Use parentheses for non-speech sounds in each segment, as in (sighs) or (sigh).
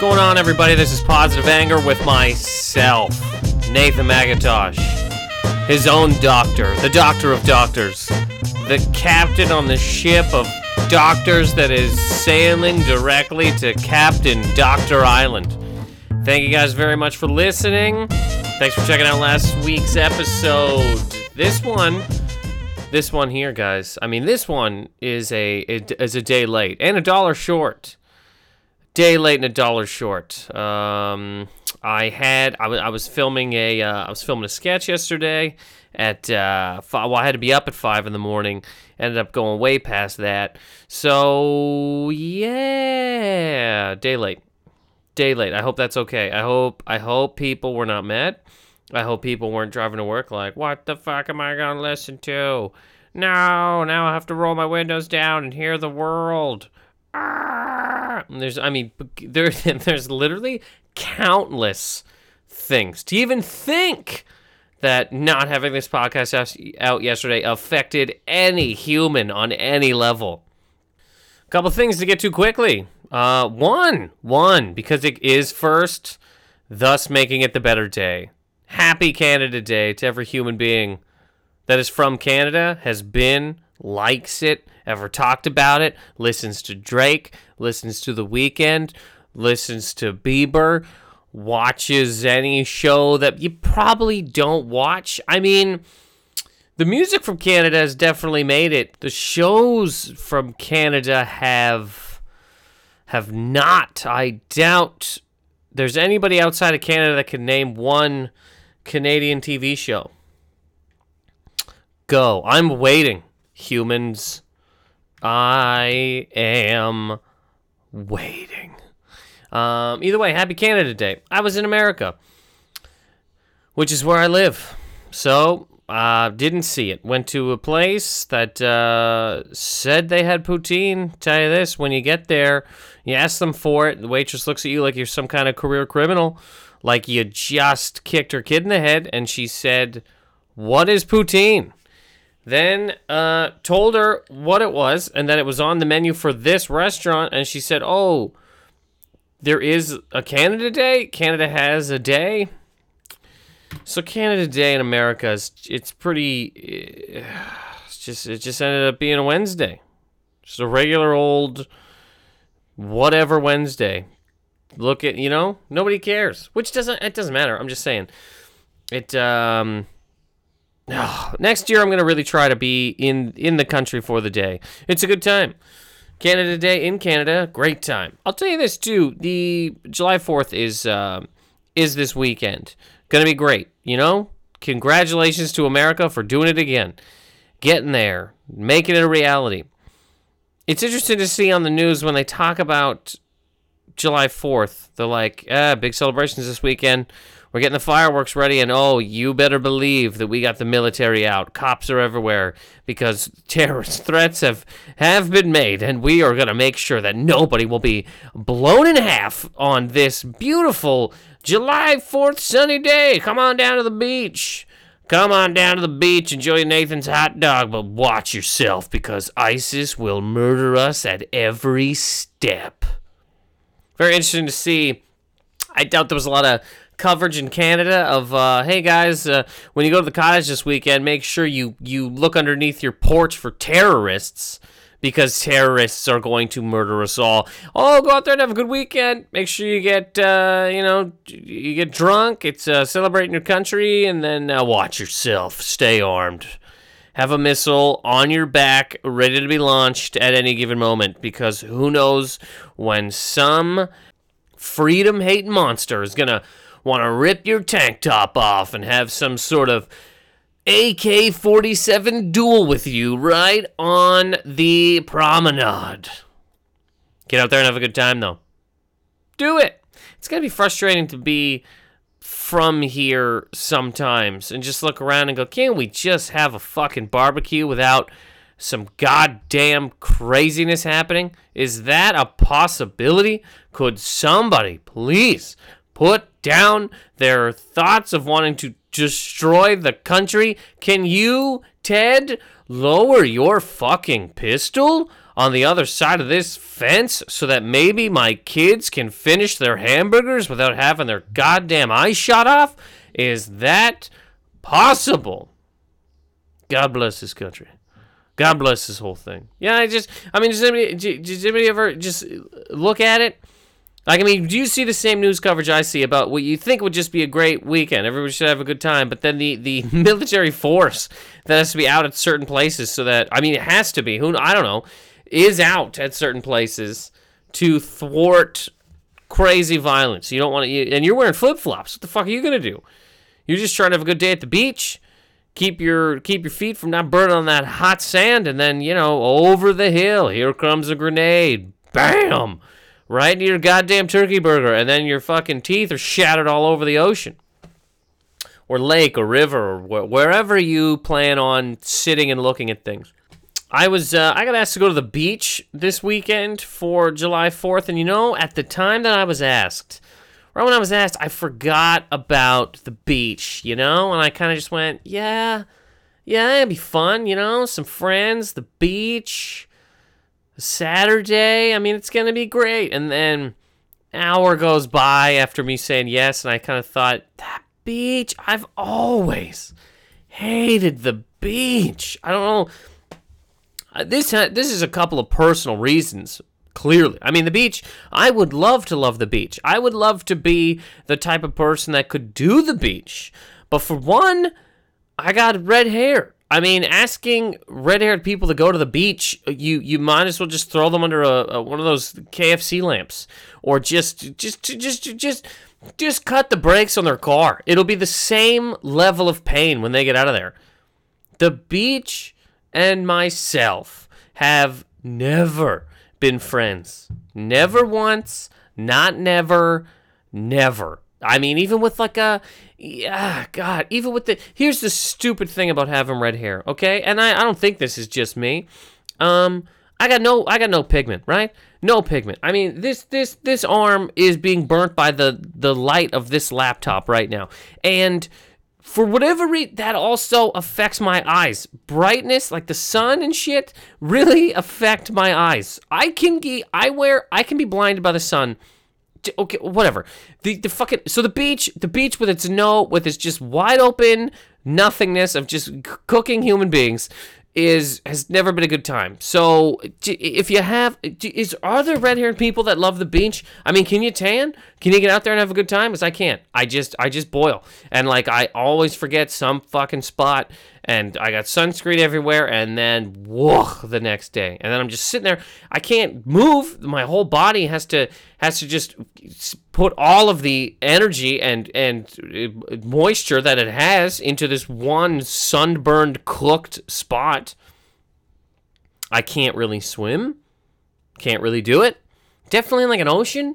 going on, everybody? This is Positive Anger with myself, Nathan McIntosh, his own doctor, the doctor of doctors, the captain on the ship of doctors that is sailing directly to Captain Doctor Island. Thank you guys very much for listening. Thanks for checking out last week's episode. This one, this one here, guys. I mean, this one is a is a day late and a dollar short day late and a dollar short. Um, I had I, w- I was filming a uh, I was filming a sketch yesterday at uh, five, well I had to be up at five in the morning. Ended up going way past that. So yeah, day late, day late. I hope that's okay. I hope I hope people were not mad. I hope people weren't driving to work like, what the fuck am I gonna listen to? No, now I have to roll my windows down and hear the world. Ah! There's, I mean, there, (laughs) there's literally countless things to even think that not having this podcast out yesterday affected any human on any level. A couple things to get to quickly. Uh, one, one, because it is first, thus making it the better day. Happy Canada Day to every human being that is from Canada, has been, likes it, ever talked about it, listens to Drake, listens to The Weeknd, listens to Bieber, watches any show that you probably don't watch. I mean, the music from Canada has definitely made it. The shows from Canada have have not. I doubt there's anybody outside of Canada that can name one Canadian TV show. Go. I'm waiting. Humans I am waiting. Um, either way, happy Canada Day. I was in America, which is where I live. So, uh, didn't see it. Went to a place that uh, said they had poutine. Tell you this when you get there, you ask them for it. The waitress looks at you like you're some kind of career criminal, like you just kicked her kid in the head, and she said, What is poutine? Then uh, told her what it was and that it was on the menu for this restaurant. And she said, Oh, there is a Canada Day? Canada has a day? So Canada Day in America is it's pretty it's just it just ended up being a Wednesday. Just a regular old whatever Wednesday. Look at, you know, nobody cares. Which doesn't it doesn't matter. I'm just saying. It um Oh, next year I'm gonna really try to be in in the country for the day. It's a good time. Canada Day in Canada, great time. I'll tell you this too: the July Fourth is uh, is this weekend. Gonna be great. You know, congratulations to America for doing it again, getting there, making it a reality. It's interesting to see on the news when they talk about July Fourth. They're like, ah, big celebrations this weekend we're getting the fireworks ready, and oh, you better believe that we got the military out. Cops are everywhere because (laughs) terrorist threats have have been made, and we are gonna make sure that nobody will be blown in half on this beautiful July Fourth sunny day. Come on down to the beach. Come on down to the beach, enjoy Nathan's hot dog, but watch yourself because ISIS will murder us at every step. Very interesting to see. I doubt there was a lot of coverage in Canada of uh, hey guys, uh, when you go to the cottage this weekend, make sure you you look underneath your porch for terrorists because terrorists are going to murder us all. Oh, go out there and have a good weekend. Make sure you get uh, you know you get drunk. It's uh, celebrating your country, and then uh, watch yourself. Stay armed. Have a missile on your back, ready to be launched at any given moment, because who knows when some freedom hating monster is gonna want to rip your tank top off and have some sort of AK 47 duel with you right on the promenade. Get out there and have a good time, though. Do it. It's going to be frustrating to be from here sometimes and just look around and go, can't we just have a fucking barbecue without some goddamn craziness happening? Is that a possibility? Could somebody please put down their thoughts of wanting to destroy the country. Can you, Ted, lower your fucking pistol on the other side of this fence so that maybe my kids can finish their hamburgers without having their goddamn eyes shot off? Is that possible? God bless this country. God bless this whole thing. Yeah, I just, I mean, does anybody, does anybody ever just look at it? Like, I mean, do you see the same news coverage I see about what you think would just be a great weekend? Everybody should have a good time, but then the, the (laughs) military force that has to be out at certain places so that, I mean, it has to be, who, I don't know, is out at certain places to thwart crazy violence. You don't want to, and you're wearing flip flops. What the fuck are you going to do? You're just trying to have a good day at the beach keep your keep your feet from not burning on that hot sand and then you know over the hill here comes a grenade bam right into your goddamn turkey burger, and then your fucking teeth are shattered all over the ocean, or lake, or river, or wh- wherever you plan on sitting and looking at things. I was uh, I got asked to go to the beach this weekend for July 4th, and you know, at the time that I was asked, right when I was asked, I forgot about the beach, you know, and I kind of just went, yeah, yeah, it'd be fun, you know, some friends, the beach Saturday. I mean, it's gonna be great. And then hour goes by after me saying yes, and I kind of thought that beach. I've always hated the beach. I don't know. Uh, this this is a couple of personal reasons. Clearly, I mean the beach. I would love to love the beach. I would love to be the type of person that could do the beach. But for one, I got red hair. I mean, asking red-haired people to go to the beach, you you might as well just throw them under a, a one of those KFC lamps, or just just just just just cut the brakes on their car. It'll be the same level of pain when they get out of there. The beach and myself have never been friends. Never once, not never, never. I mean, even with like a, yeah, God, even with the, here's the stupid thing about having red hair, okay? And I, I don't think this is just me. Um, I got no, I got no pigment, right? No pigment. I mean, this, this, this arm is being burnt by the, the light of this laptop right now. And for whatever reason, that also affects my eyes. Brightness, like the sun and shit, really affect my eyes. I can be, I wear, I can be blinded by the sun okay, whatever. The the fucking so the beach, the beach with its no, with its just wide open nothingness of just cooking human beings is has never been a good time. So if you have, is are there red haired people that love the beach? I mean, can you tan? Can you get out there and have a good time? Because I can't. I just I just boil, and like I always forget some fucking spot, and I got sunscreen everywhere, and then whoa the next day, and then I'm just sitting there. I can't move. My whole body has to has to just put all of the energy and and uh, moisture that it has into this one sunburned cooked spot. I can't really swim. Can't really do it. Definitely in like an ocean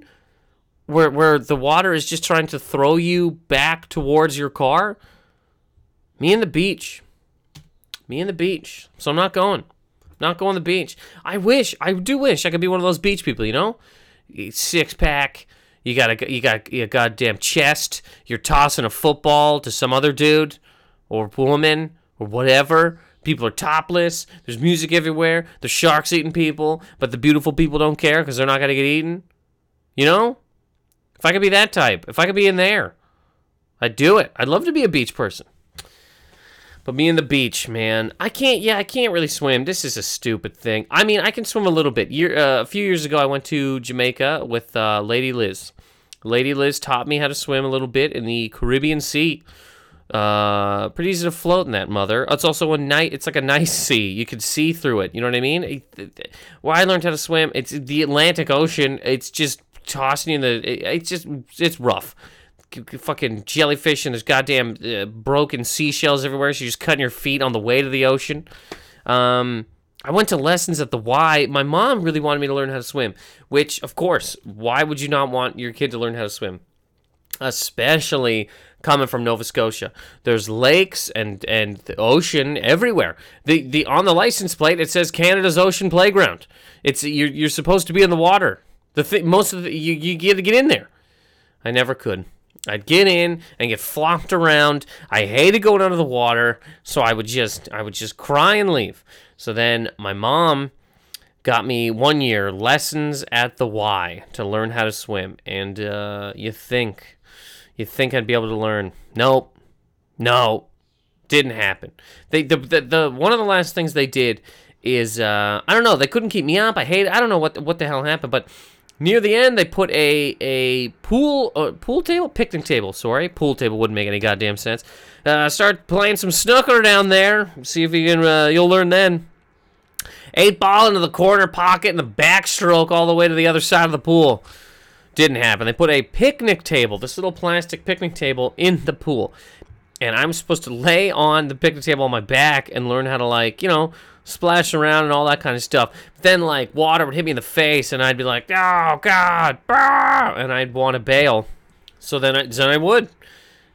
where where the water is just trying to throw you back towards your car. Me and the beach. Me and the beach. So I'm not going. Not going to the beach. I wish, I do wish I could be one of those beach people, you know? Six pack, you got a you got a goddamn chest. You're tossing a football to some other dude or woman or whatever. People are topless. There's music everywhere. The sharks eating people, but the beautiful people don't care because they're not gonna get eaten. You know, if I could be that type, if I could be in there, I'd do it. I'd love to be a beach person. But me and the beach, man, I can't. Yeah, I can't really swim. This is a stupid thing. I mean, I can swim a little bit. Year, uh, a few years ago, I went to Jamaica with uh, Lady Liz. Lady Liz taught me how to swim a little bit in the Caribbean Sea. Uh, pretty easy to float in that mother. It's also a night. It's like a nice sea. You can see through it. You know what I mean? Where I learned how to swim, it's the Atlantic Ocean. It's just tossing you in the. It's just it's rough fucking jellyfish and there's goddamn uh, broken seashells everywhere. So you're just cutting your feet on the way to the ocean. Um, I went to lessons at the Y. My mom really wanted me to learn how to swim, which, of course, why would you not want your kid to learn how to swim? Especially coming from Nova Scotia. There's lakes and and the ocean everywhere. The the on the license plate it says Canada's Ocean Playground. It's you're, you're supposed to be in the water. The most of the, you you get to get in there. I never could. I'd get in and get flopped around. I hated going under the water, so I would just I would just cry and leave. So then my mom got me one year lessons at the Y to learn how to swim, and uh, you think you think I'd be able to learn? Nope, no, didn't happen. They the the, the one of the last things they did is uh, I don't know. They couldn't keep me up. I hate. I don't know what what the hell happened, but near the end they put a a pool uh, pool table picnic table. Sorry, pool table wouldn't make any goddamn sense. Uh, start playing some snooker down there. See if you can. Uh, you'll learn then. Eight ball into the corner pocket and the backstroke all the way to the other side of the pool. Didn't happen. They put a picnic table, this little plastic picnic table, in the pool. And I'm supposed to lay on the picnic table on my back and learn how to, like, you know, splash around and all that kind of stuff. Then, like, water would hit me in the face and I'd be like, oh, God, ah! and I'd want to bail. So then I, then I would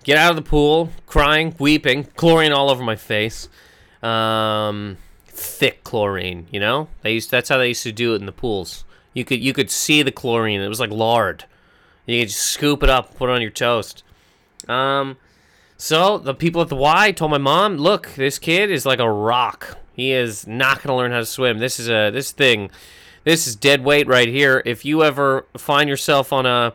get out of the pool, crying, weeping, chlorine all over my face. Um, thick chlorine, you know? They used that's how they used to do it in the pools. You could you could see the chlorine. It was like lard. You could just scoop it up, put it on your toast. Um, so the people at the Y told my mom, "Look, this kid is like a rock. He is not going to learn how to swim. This is a this thing. This is dead weight right here. If you ever find yourself on a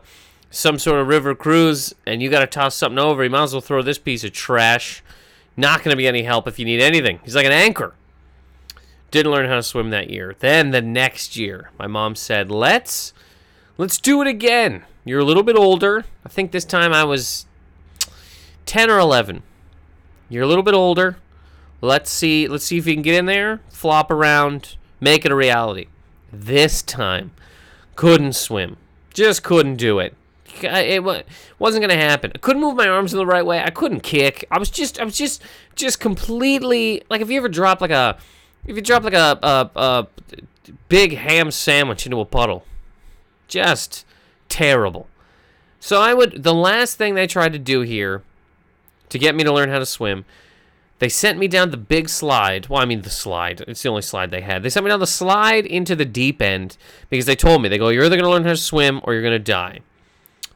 some sort of river cruise and you got to toss something over, you might as well throw this piece of trash. Not going to be any help if you need anything. He's like an anchor. Didn't learn how to swim that year. Then the next year, my mom said, "Let's let's do it again. You're a little bit older. I think this time I was 10 or 11. You're a little bit older. Let's see let's see if you can get in there, flop around, make it a reality." This time, couldn't swim. Just couldn't do it. It wasn't gonna happen. I couldn't move my arms in the right way. I couldn't kick. I was just, I was just, just completely like. If you ever drop like a if you drop like a, a, a big ham sandwich into a puddle, just terrible. So I would. The last thing they tried to do here to get me to learn how to swim, they sent me down the big slide. Well, I mean the slide. It's the only slide they had. They sent me down the slide into the deep end because they told me they go, you're either gonna learn how to swim or you're gonna die.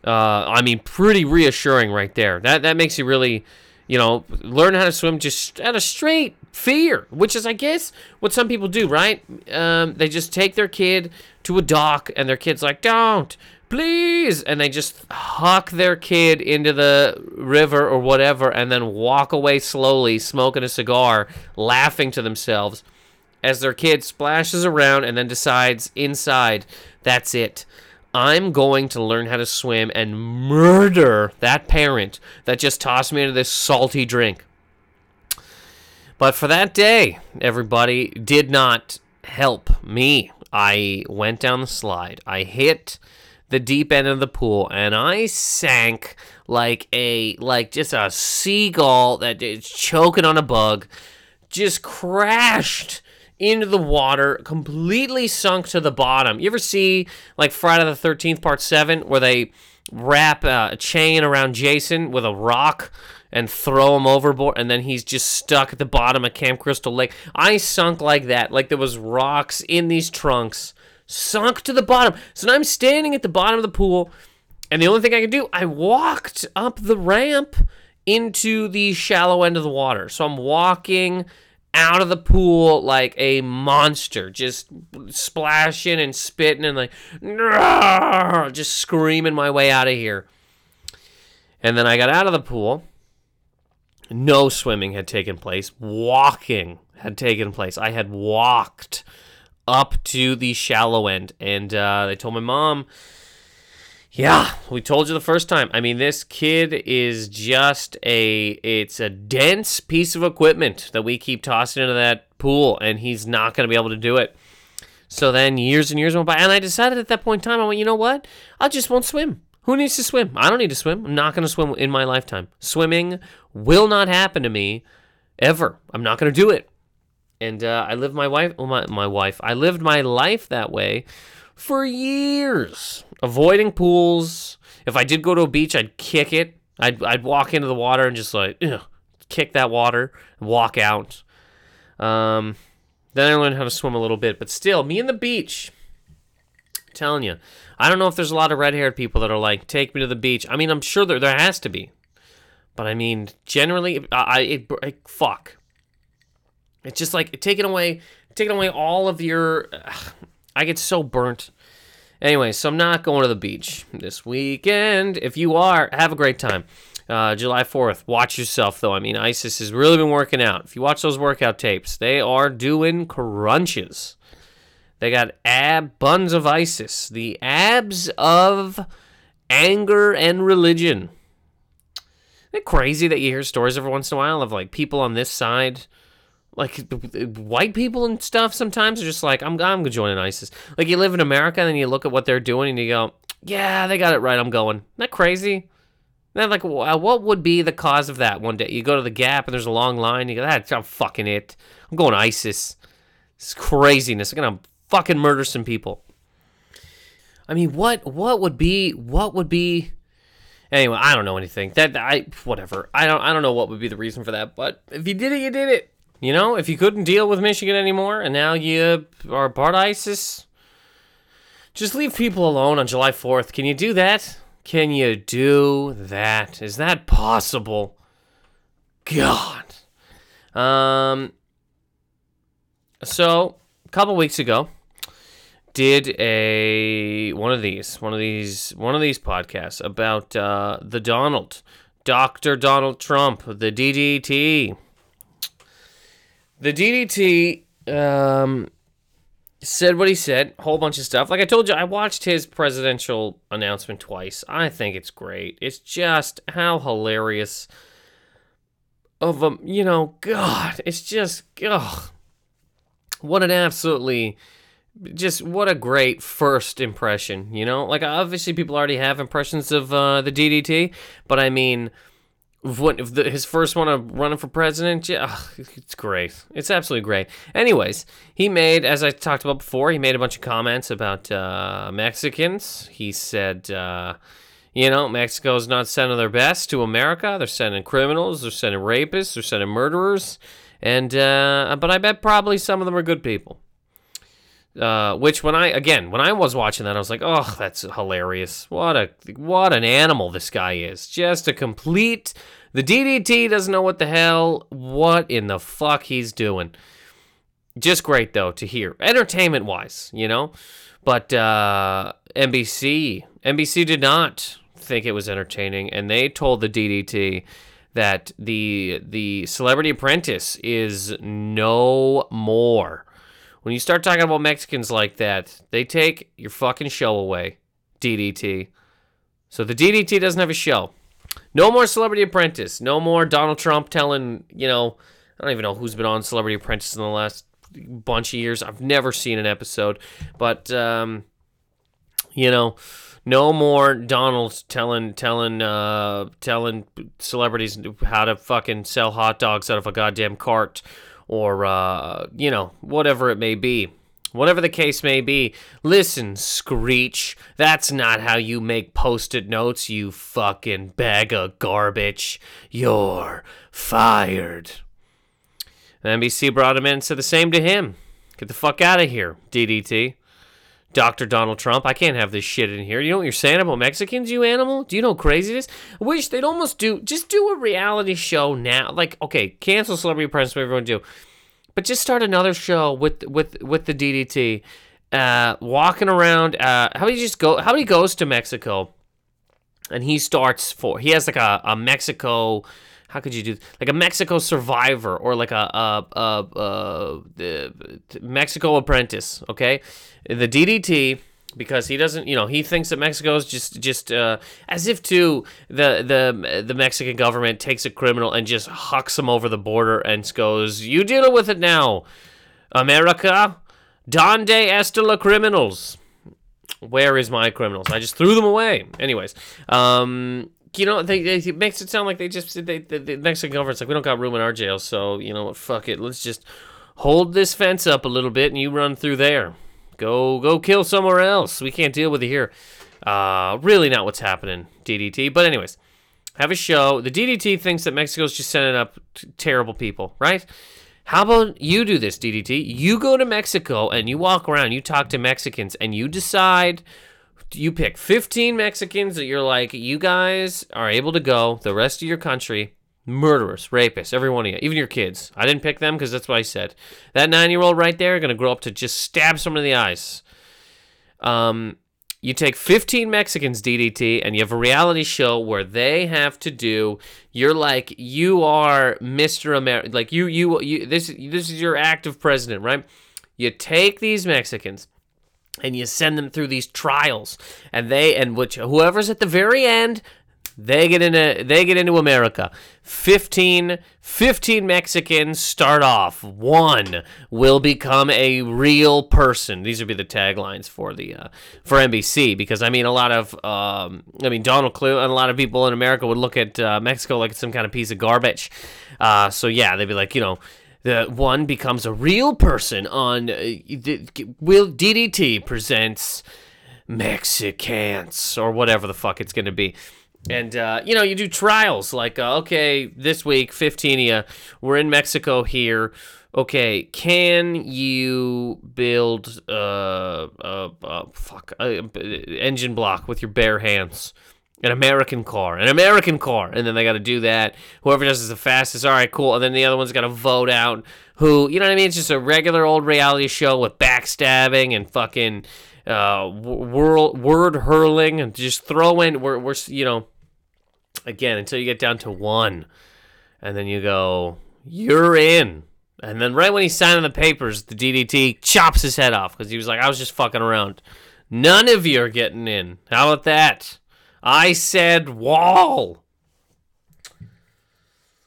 Uh, I mean, pretty reassuring right there. That that makes you really, you know, learn how to swim just out of straight fear, which is, I guess, what some people do, right? Um, they just take their kid to a dock, and their kid's like, "Don't, please," and they just huck their kid into the river or whatever, and then walk away slowly, smoking a cigar, laughing to themselves as their kid splashes around and then decides inside, "That's it." I'm going to learn how to swim and murder that parent that just tossed me into this salty drink. But for that day, everybody did not help me. I went down the slide. I hit the deep end of the pool and I sank like a like just a seagull that is choking on a bug. Just crashed into the water, completely sunk to the bottom. You ever see like Friday the 13th part 7 where they wrap a chain around Jason with a rock and throw him overboard and then he's just stuck at the bottom of Camp Crystal Lake. I sunk like that, like there was rocks in these trunks, sunk to the bottom. So now I'm standing at the bottom of the pool and the only thing I could do, I walked up the ramp into the shallow end of the water. So I'm walking out of the pool like a monster, just splashing and spitting and like just screaming my way out of here. And then I got out of the pool no swimming had taken place. Walking had taken place. I had walked up to the shallow end, and uh, they told my mom, "Yeah, we told you the first time. I mean, this kid is just a it's a dense piece of equipment that we keep tossing into that pool, and he's not going to be able to do it." So then years and years went by, and I decided at that point in time, I went, you know what? I just won't swim. Who needs to swim? I don't need to swim. I'm not going to swim in my lifetime. Swimming will not happen to me ever. I'm not going to do it. And uh, I lived my wife, well, my, my wife, I lived my life that way for years, avoiding pools. If I did go to a beach, I'd kick it. I'd, I'd walk into the water and just like, ugh, kick that water and walk out. Um, then I learned how to swim a little bit, but still, me and the beach telling you. I don't know if there's a lot of red haired people that are like, take me to the beach. I mean, I'm sure there, there has to be. But I mean, generally, I, I it, it, fuck. It's just like taking away, taking away all of your. Ugh, I get so burnt. Anyway, so I'm not going to the beach this weekend. If you are, have a great time. Uh, July 4th, watch yourself though. I mean, ISIS has really been working out. If you watch those workout tapes, they are doing crunches. They got ab buns of ISIS, the abs of anger and religion. Isn't it crazy that you hear stories every once in a while of like people on this side, like white people and stuff? Sometimes are just like, I'm I'm an ISIS. Like you live in America and then you look at what they're doing and you go, yeah, they got it right. I'm going. Isn't that crazy? Then like, uh, what would be the cause of that? One day you go to the Gap and there's a long line. You go, that's I'm fucking it. I'm going ISIS. It's craziness. I'm gonna fucking murder some people. I mean, what what would be what would be Anyway, I don't know anything. That I whatever. I don't I don't know what would be the reason for that, but if you did it, you did it. You know, if you couldn't deal with Michigan anymore and now you are part ISIS, just leave people alone on July 4th. Can you do that? Can you do that? Is that possible? God. Um so, a couple weeks ago, did a one of these one of these one of these podcasts about uh, the Donald, Doctor Donald Trump, the DDT. The DDT um, said what he said, whole bunch of stuff. Like I told you, I watched his presidential announcement twice. I think it's great. It's just how hilarious of a you know, God, it's just ugh, what an absolutely just what a great first impression, you know? Like obviously people already have impressions of uh, the DDT, but I mean what the, his first one of running for president, yeah, it's great. It's absolutely great. Anyways, he made, as I talked about before, he made a bunch of comments about uh, Mexicans. He said, uh, you know, Mexico's not sending their best to America. They're sending criminals. They're sending rapists. They're sending murderers. And uh, but I bet probably some of them are good people. Uh, which when I again when I was watching that I was like, oh, that's hilarious. What a what an animal this guy is. Just a complete. The DDT doesn't know what the hell, what in the fuck he's doing. Just great though to hear, entertainment wise, you know. But uh, NBC NBC did not think it was entertaining, and they told the DDT that the the Celebrity Apprentice is no more when you start talking about Mexicans like that, they take your fucking show away, DDT. So the DDT doesn't have a show. No more Celebrity Apprentice. No more Donald Trump telling, you know, I don't even know who's been on Celebrity Apprentice in the last bunch of years. I've never seen an episode. But, um, you know, no more Donald telling telling uh, telling celebrities how to fucking sell hot dogs out of a goddamn cart or, uh, you know, whatever it may be. Whatever the case may be, listen, Screech, that's not how you make post it notes, you fucking bag of garbage. You're fired. NBC brought him in and said the same to him. Get the fuck out of here, DDT. Dr. Donald Trump, I can't have this shit in here. You know what you're saying about Mexicans, you animal? Do you know craziness? I wish they'd almost do, just do a reality show now. Like, okay, cancel Celebrity Apprentice, what everyone do. But just start another show with with with the DDT, uh, walking around. Uh, how he just go? How he goes to Mexico, and he starts for. He has like a, a Mexico how could you do like a Mexico Survivor or like a, a, a, a Mexico Apprentice? Okay, the DDT because he doesn't you know he thinks that Mexico is just just uh, as if to the the the Mexican government takes a criminal and just hucks him over the border and goes you deal with it now America? Donde está la criminals? Where is my criminals? I just threw them away. Anyways um you know, they, they, it makes it sound like they just they, the, Mexican government's like we don't got room in our jail, so you know what, fuck it, let's just hold this fence up a little bit and you run through there. Go go kill somewhere else. We can't deal with it here. Uh, really not what's happening, DDT. But anyways, have a show. The DDT thinks that Mexico's just sending up t- terrible people, right? How about you do this, DDT? You go to Mexico and you walk around, you talk to Mexicans, and you decide you pick 15 Mexicans that you're like, you guys are able to go. The rest of your country, murderers, rapists, every one of you, even your kids. I didn't pick them because that's what I said. That nine year old right there going to grow up to just stab someone in the eyes. Um, you take 15 Mexicans DDT and you have a reality show where they have to do you're like you are Mr. America like you you you this this is your active president, right? You take these Mexicans and you send them through these trials and they and which whoever's at the very end they get into they get into America. 15, 15 Mexicans start off. One will become a real person. These would be the taglines for the uh, for NBC because I mean a lot of um, I mean Donald Clue and a lot of people in America would look at uh, Mexico like some kind of piece of garbage. Uh, so yeah, they'd be like you know the one becomes a real person on uh, will DDT presents Mexicans or whatever the fuck it's to be. And uh, you know, you do trials like, uh, okay, this week, fifteen of you, we're in Mexico here. Okay, can you build uh, uh, uh fuck uh, engine block with your bare hands? An American car, an American car, and then they got to do that. Whoever does is the fastest, all right, cool. And then the other one's got to vote out who, you know what I mean? It's just a regular old reality show with backstabbing and fucking uh, word word hurling and just throw in. We're, we're you know again until you get down to one, and then you go, you're in. And then right when he's signing the papers, the DDT chops his head off because he was like, I was just fucking around. None of you are getting in. How about that? I said wall.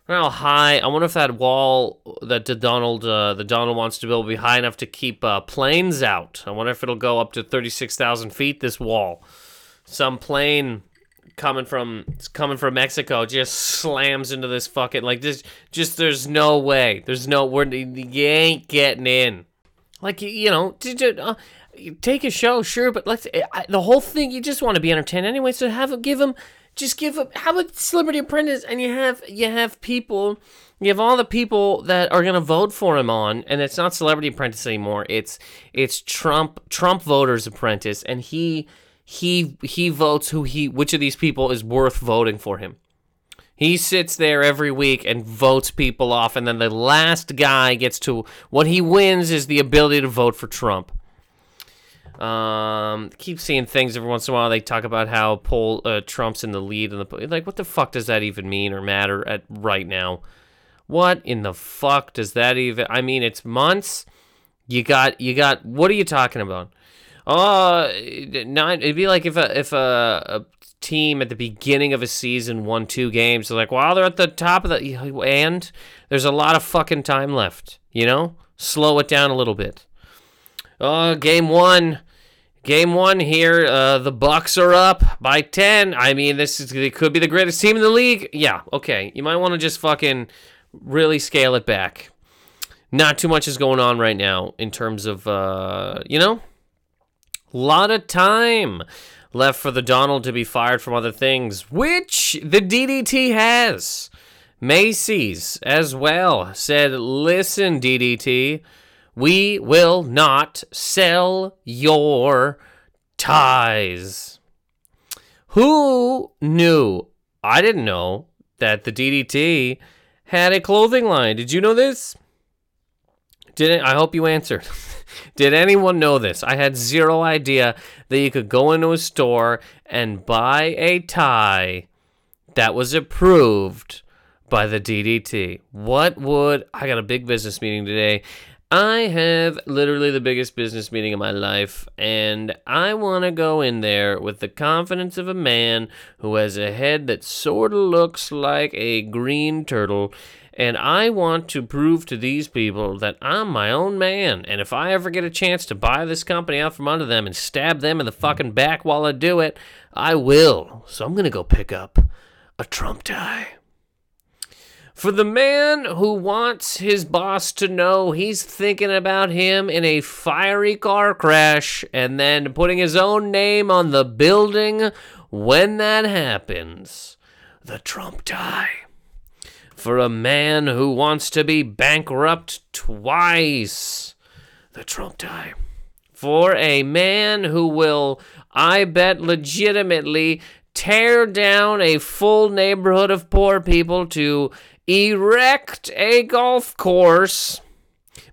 How high? I wonder if that wall that the Donald uh, the Donald wants to build will be high enough to keep uh, planes out. I wonder if it'll go up to thirty six thousand feet. This wall, some plane coming from coming from Mexico just slams into this fucking like this. Just there's no way. There's no we're you ain't getting in. Like you know, uh, take a show, sure, but let's eh, I, the whole thing. You just want to be entertained anyway, so have. Give them just give them have a Celebrity Apprentice, and you have you have people. You have all the people that are gonna vote for him on, and it's not Celebrity Apprentice anymore. It's it's Trump Trump Voters Apprentice, and he he he votes who he which of these people is worth voting for him. He sits there every week and votes people off, and then the last guy gets to what he wins is the ability to vote for Trump. Um, keep seeing things every once in a while. They talk about how poll uh, Trump's in the lead, and the like. What the fuck does that even mean or matter at right now? What in the fuck does that even? I mean, it's months. You got you got. What are you talking about? Oh, not. It'd be like if a if a, a team at the beginning of a season won two games. They're like, well, they're at the top of the and there's a lot of fucking time left. You know, slow it down a little bit. Oh, game one. Game one here, uh, the Bucks are up by ten. I mean, this is it could be the greatest team in the league. Yeah, okay. You might want to just fucking really scale it back. Not too much is going on right now in terms of, uh, you know, a lot of time left for the Donald to be fired from other things, which the DDT has. Macy's as well said, "Listen, DDT." We will not sell your ties. Who knew? I didn't know that the DDT had a clothing line. Did you know this? Didn't I hope you answered. (laughs) Did anyone know this? I had zero idea that you could go into a store and buy a tie that was approved by the DDT. What would I got a big business meeting today I have literally the biggest business meeting of my life, and I want to go in there with the confidence of a man who has a head that sort of looks like a green turtle. And I want to prove to these people that I'm my own man. And if I ever get a chance to buy this company out from under them and stab them in the fucking back while I do it, I will. So I'm going to go pick up a Trump tie. For the man who wants his boss to know he's thinking about him in a fiery car crash and then putting his own name on the building when that happens. The Trump tie. for a man who wants to be bankrupt twice. The Trump tie. For a man who will, I bet, legitimately tear down a full neighborhood of poor people to erect a golf course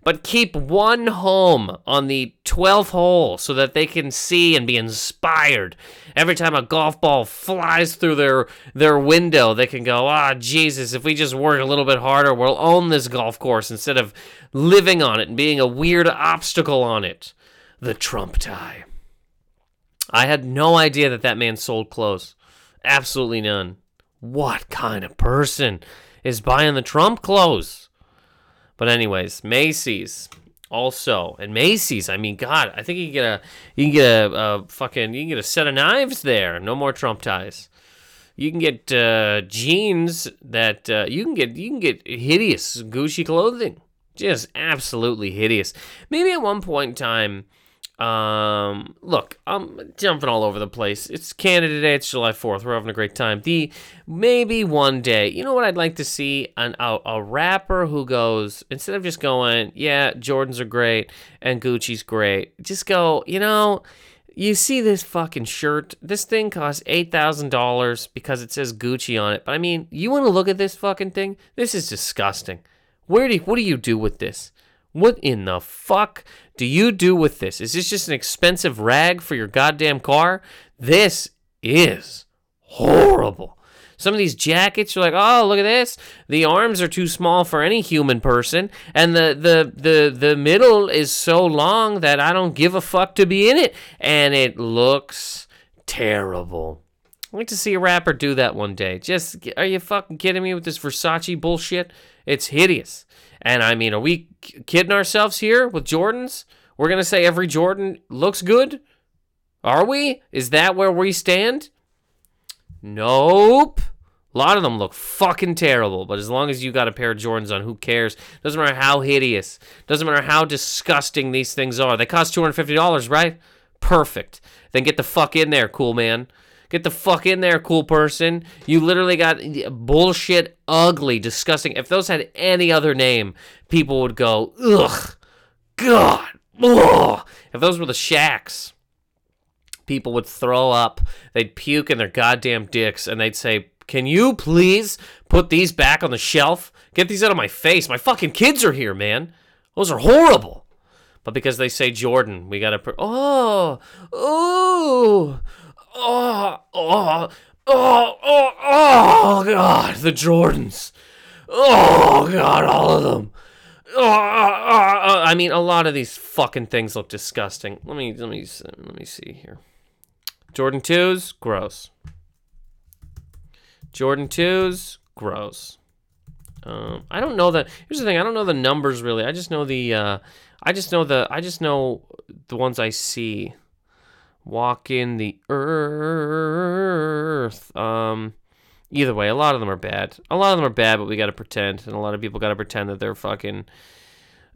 but keep one home on the 12th hole so that they can see and be inspired. Every time a golf ball flies through their their window, they can go, "Ah, Jesus, if we just work a little bit harder, we'll own this golf course instead of living on it and being a weird obstacle on it." The Trump tie. I had no idea that that man sold clothes. Absolutely none. What kind of person is buying the Trump clothes? But anyways, Macy's also, and Macy's. I mean, God, I think you can get a you can get a, a fucking you can get a set of knives there. No more Trump ties. You can get uh, jeans that uh, you can get you can get hideous Gucci clothing, just absolutely hideous. Maybe at one point in time um, look, I'm jumping all over the place. It's Canada Day. It's July 4th. We're having a great time. The maybe one day, you know what I'd like to see? An, a, a rapper who goes, instead of just going, yeah, Jordans are great and Gucci's great, just go, you know, you see this fucking shirt. This thing costs $8,000 because it says Gucci on it. But I mean, you want to look at this fucking thing? This is disgusting. Where do you, what do you do with this? What in the fuck do you do with this? Is this just an expensive rag for your goddamn car? This is horrible. Some of these jackets, you're like, oh, look at this. The arms are too small for any human person, and the the the the middle is so long that I don't give a fuck to be in it, and it looks terrible. I'd like to see a rapper do that one day. Just, are you fucking kidding me with this Versace bullshit? It's hideous. And I mean, are we kidding ourselves here with Jordans? We're going to say every Jordan looks good? Are we? Is that where we stand? Nope. A lot of them look fucking terrible, but as long as you got a pair of Jordans on, who cares? Doesn't matter how hideous. Doesn't matter how disgusting these things are. They cost $250, right? Perfect. Then get the fuck in there, cool man. Get the fuck in there, cool person. You literally got bullshit, ugly, disgusting. If those had any other name, people would go, ugh, God, ugh. If those were the Shaqs, people would throw up. They'd puke in their goddamn dicks and they'd say, Can you please put these back on the shelf? Get these out of my face. My fucking kids are here, man. Those are horrible. But because they say Jordan, we gotta. Pr- oh, oh, oh, oh, oh, oh, oh, God, the Jordans. Oh, God, all of them. Oh, oh, oh, I mean, a lot of these fucking things look disgusting. Let me, let me, let me see here. Jordan twos, gross. Jordan twos, gross. Um, I don't know that. Here's the thing. I don't know the numbers really. I just know the. Uh, I just know the. I just know the ones I see walk in the earth. Um, either way, a lot of them are bad. A lot of them are bad, but we got to pretend, and a lot of people got to pretend that they're fucking.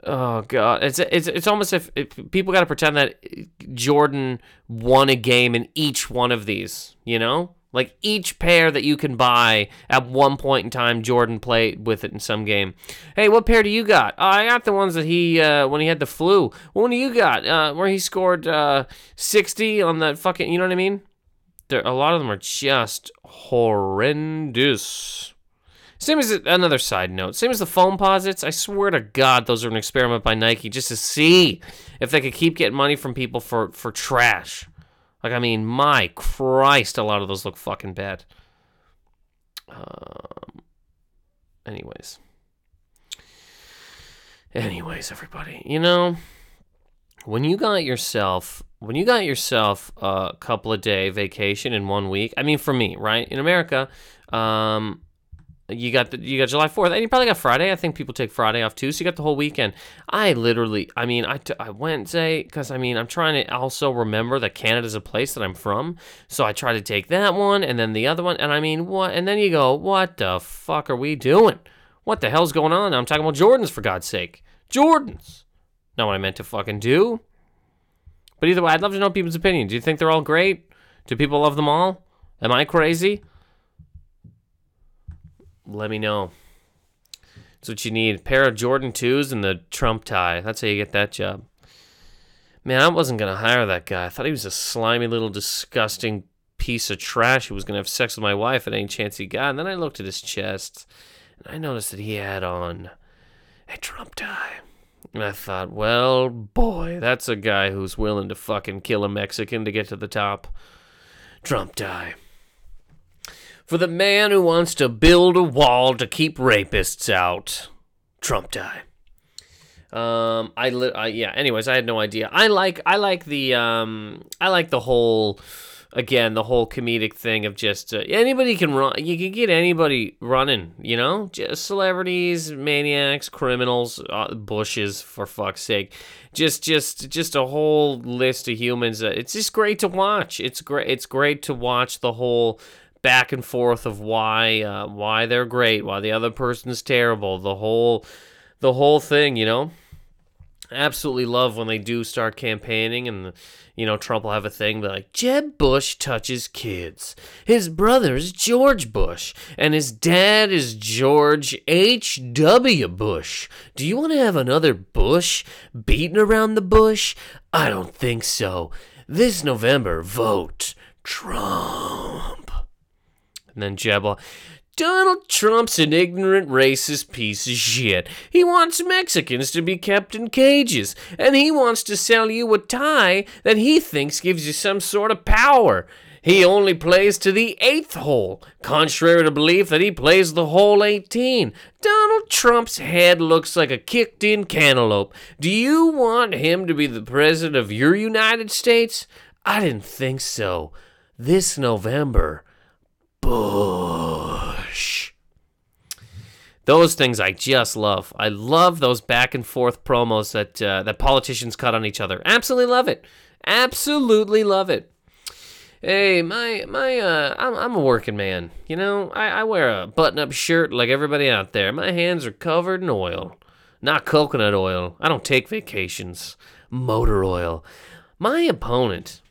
Oh god, it's it's it's almost if, if people got to pretend that Jordan won a game in each one of these, you know. Like each pair that you can buy at one point in time, Jordan played with it in some game. Hey, what pair do you got? Oh, I got the ones that he uh, when he had the flu. What one do you got? Uh, where he scored uh, sixty on that fucking. You know what I mean? There, a lot of them are just horrendous. Same as another side note. Same as the Foamposites. I swear to God, those are an experiment by Nike just to see if they could keep getting money from people for for trash. Like, I mean, my Christ, a lot of those look fucking bad. Um, anyways. Anyways, everybody, you know, when you got yourself when you got yourself a couple of day vacation in one week, I mean for me, right? In America, um, you got the, you got July 4th, and you probably got Friday. I think people take Friday off too, so you got the whole weekend. I literally, I mean, I, t- I went say because I mean I'm trying to also remember that Canada's a place that I'm from, so I try to take that one and then the other one, and I mean what? And then you go, what the fuck are we doing? What the hell's going on? I'm talking about Jordans for God's sake, Jordans. Not what I meant to fucking do. But either way, I'd love to know people's opinion. Do you think they're all great? Do people love them all? Am I crazy? Let me know. That's what you need. A pair of Jordan 2s and the Trump tie. That's how you get that job. Man, I wasn't going to hire that guy. I thought he was a slimy little disgusting piece of trash who was going to have sex with my wife at any chance he got. And then I looked at his chest and I noticed that he had on a Trump tie. And I thought, well, boy, that's a guy who's willing to fucking kill a Mexican to get to the top. Trump tie. For the man who wants to build a wall to keep rapists out. Trump die. Um, I, li- I yeah. Anyways, I had no idea. I like I like the um I like the whole again the whole comedic thing of just uh, anybody can run you can get anybody running you know just celebrities maniacs criminals uh, bushes for fuck's sake just just just a whole list of humans uh, it's just great to watch it's great it's great to watch the whole back and forth of why uh, why they're great why the other person's terrible the whole the whole thing you know absolutely love when they do start campaigning and you know Trump will have a thing be like Jeb Bush touches kids. His brother's George Bush and his dad is George H.W. Bush. Do you want to have another Bush beating around the bush? I don't think so. This November vote Trump. And then Jeb will Donald Trump's an ignorant, racist piece of shit. He wants Mexicans to be kept in cages, and he wants to sell you a tie that he thinks gives you some sort of power. He only plays to the eighth hole, contrary to belief that he plays the whole 18. Donald Trump's head looks like a kicked in cantaloupe. Do you want him to be the president of your United States? I didn't think so. This November, Bush. Those things I just love. I love those back and forth promos that uh, that politicians cut on each other. Absolutely love it. Absolutely love it. Hey, my my uh, I'm I'm a working man. You know, I, I wear a button-up shirt like everybody out there. My hands are covered in oil, not coconut oil. I don't take vacations. Motor oil. My opponent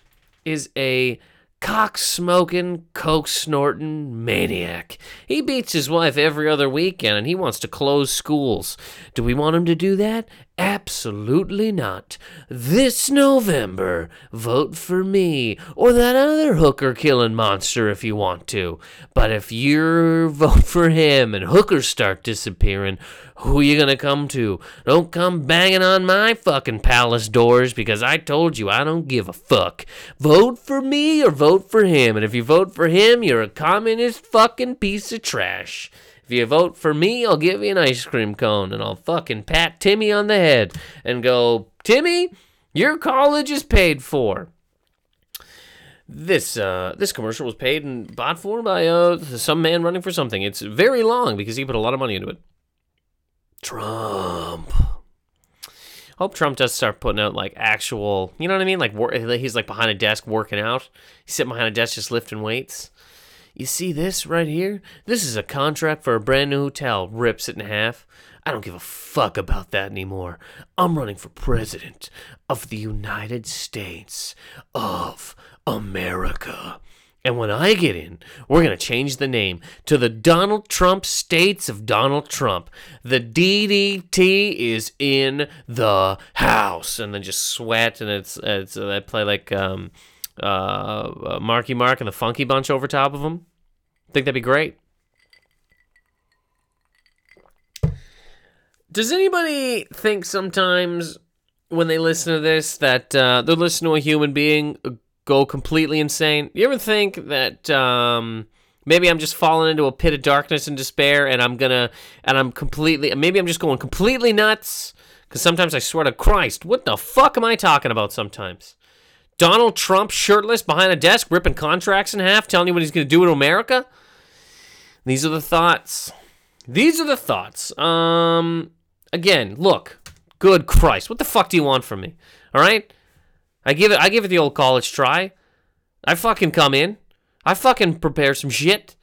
is a cock smoking, coke snorting maniac. He beats his wife every other weekend and he wants to close schools. Do we want him to do that? Absolutely not. This November, vote for me or that other hooker killing monster if you want to. But if you (laughs) vote for him and hookers start disappearing, who are you gonna come to? Don't come banging on my fucking palace doors because I told you I don't give a fuck. Vote for me or vote for him, and if you vote for him, you're a communist fucking piece of trash. If you vote for me, I'll give you an ice cream cone and I'll fucking pat Timmy on the head and go, Timmy, your college is paid for. This uh, this commercial was paid and bought for by uh, some man running for something. It's very long because he put a lot of money into it. Trump. Hope Trump does start putting out like actual, you know what I mean? Like he's like behind a desk working out. He's sitting behind a desk just lifting weights. You see this right here? This is a contract for a brand new hotel. Rips it in half. I don't give a fuck about that anymore. I'm running for president of the United States of America. And when I get in, we're going to change the name to the Donald Trump States of Donald Trump. The DDT is in the house. And then just sweat, and it's, it's I play like um, uh, Marky Mark and the Funky Bunch over top of them. Think that'd be great. Does anybody think sometimes when they listen to this that uh, they're listening to a human being go completely insane? You ever think that um, maybe I'm just falling into a pit of darkness and despair, and I'm gonna, and I'm completely, maybe I'm just going completely nuts? Because sometimes I swear to Christ, what the fuck am I talking about? Sometimes Donald Trump shirtless behind a desk, ripping contracts in half, telling you what he's gonna do to America. These are the thoughts. These are the thoughts. Um, again, look, good Christ, what the fuck do you want from me? All right, I give it, I give it the old college try. I fucking come in, I fucking prepare some shit,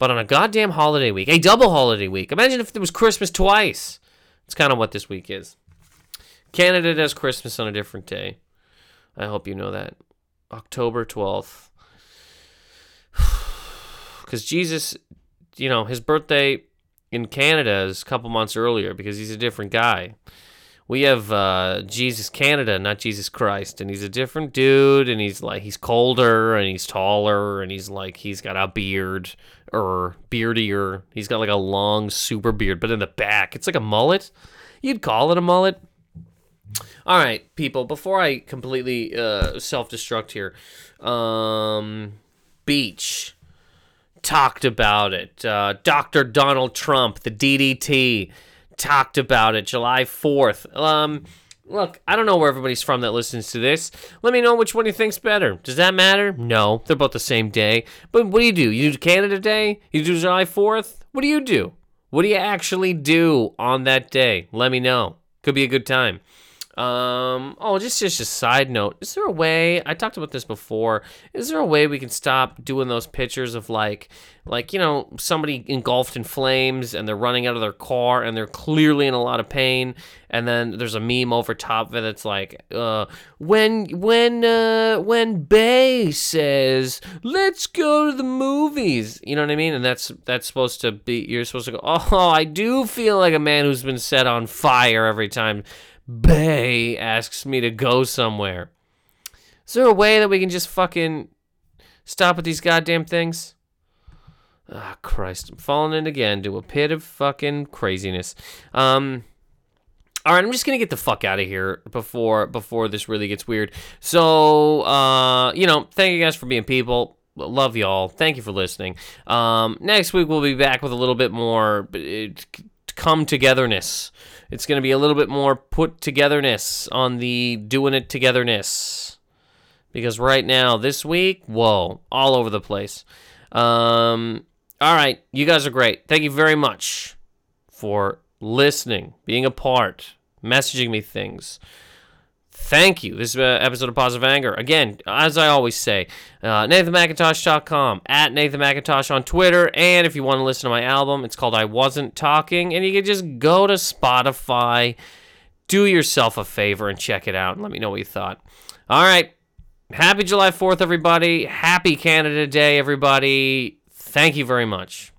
but on a goddamn holiday week, a double holiday week. Imagine if it was Christmas twice. It's kind of what this week is. Canada does Christmas on a different day. I hope you know that. October 12th. Because (sighs) Jesus, you know, his birthday in Canada is a couple months earlier because he's a different guy. We have uh, Jesus Canada, not Jesus Christ, and he's a different dude, and he's like he's colder and he's taller, and he's like he's got a beard or beardier. He's got like a long super beard, but in the back, it's like a mullet. You'd call it a mullet. All right, people. Before I completely uh, self-destruct here, um, Beach talked about it. Uh, Dr. Donald Trump, the DDT, talked about it July 4th. Um, look, I don't know where everybody's from that listens to this. Let me know which one you think's better. Does that matter? No, they're both the same day. But what do you do? You do Canada Day? You do July 4th? What do you do? What do you actually do on that day? Let me know. Could be a good time. Um, oh, just just a side note. Is there a way? I talked about this before. Is there a way we can stop doing those pictures of like, like you know, somebody engulfed in flames and they're running out of their car and they're clearly in a lot of pain, and then there's a meme over top of it that's like, uh, when when uh when Bay says, "Let's go to the movies," you know what I mean? And that's that's supposed to be. You're supposed to go. Oh, I do feel like a man who's been set on fire every time Bay asks me to go somewhere. Is there a way that we can just fucking stop with these goddamn things? Ah, oh, Christ. I'm falling in again to a pit of fucking craziness. Um. All right, I'm just gonna get the fuck out of here before before this really gets weird. So, uh, you know, thank you guys for being people. Love y'all. Thank you for listening. Um, next week we'll be back with a little bit more uh, come togetherness. It's going to be a little bit more put togetherness on the doing it togetherness. Because right now, this week, whoa, all over the place. Um, all right, you guys are great. Thank you very much for listening, being a part, messaging me things thank you. This is an episode of Positive Anger. Again, as I always say, uh, NathanMacintosh.com, at Nathan Macintosh on Twitter, and if you want to listen to my album, it's called I Wasn't Talking, and you can just go to Spotify, do yourself a favor, and check it out, and let me know what you thought. All right. Happy July 4th, everybody. Happy Canada Day, everybody. Thank you very much.